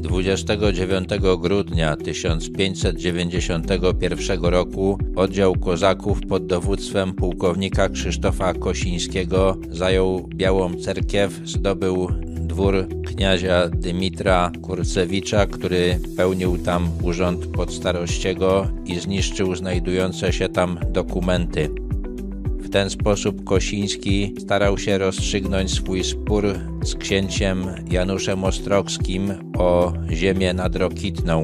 29 grudnia 1591 roku oddział kozaków pod dowództwem pułkownika Krzysztofa Kosińskiego zajął Białą Cerkiew, zdobył dwór kniazia Dymitra Kurcewicza, który pełnił tam urząd podstarościego i zniszczył znajdujące się tam dokumenty. W ten sposób Kosiński starał się rozstrzygnąć swój spór z księciem Januszem Ostrogskim o ziemię nadrokitną.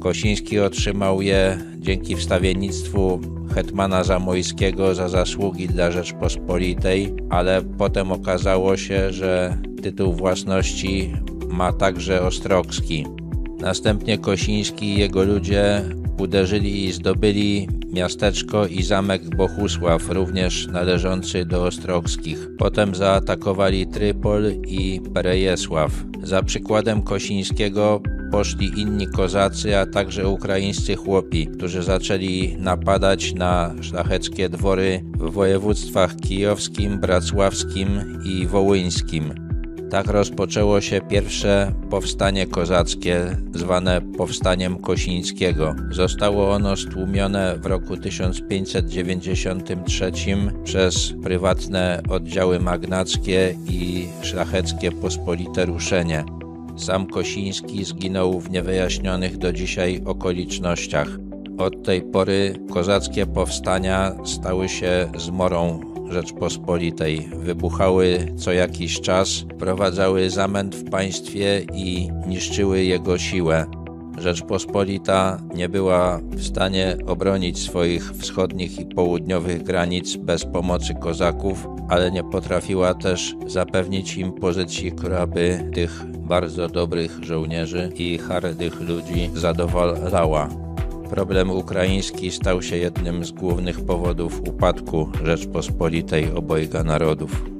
Kosiński otrzymał je dzięki wstawiennictwu hetmana Zamojskiego za zasługi dla Rzeczpospolitej, ale potem okazało się, że tytuł własności ma także Ostrogski. Następnie Kosiński i jego ludzie uderzyli i zdobyli miasteczko i zamek Bohusław, również należący do Ostrogskich. Potem zaatakowali Trypol i Perejesław. Za przykładem Kosińskiego poszli inni kozacy, a także ukraińscy chłopi, którzy zaczęli napadać na szlacheckie dwory w województwach kijowskim, bracławskim i wołyńskim. Tak rozpoczęło się pierwsze powstanie kozackie, zwane Powstaniem Kosińskiego. Zostało ono stłumione w roku 1593 przez prywatne oddziały magnackie i szlacheckie pospolite ruszenie. Sam Kosiński zginął w niewyjaśnionych do dzisiaj okolicznościach. Od tej pory kozackie powstania stały się zmorą Rzeczpospolitej wybuchały co jakiś czas, prowadzały zamęt w państwie i niszczyły jego siłę. Rzeczpospolita nie była w stanie obronić swoich wschodnich i południowych granic bez pomocy kozaków, ale nie potrafiła też zapewnić im pozycji, która by tych bardzo dobrych żołnierzy i hardych ludzi zadowalała. Problem ukraiński stał się jednym z głównych powodów upadku Rzeczpospolitej obojga narodów.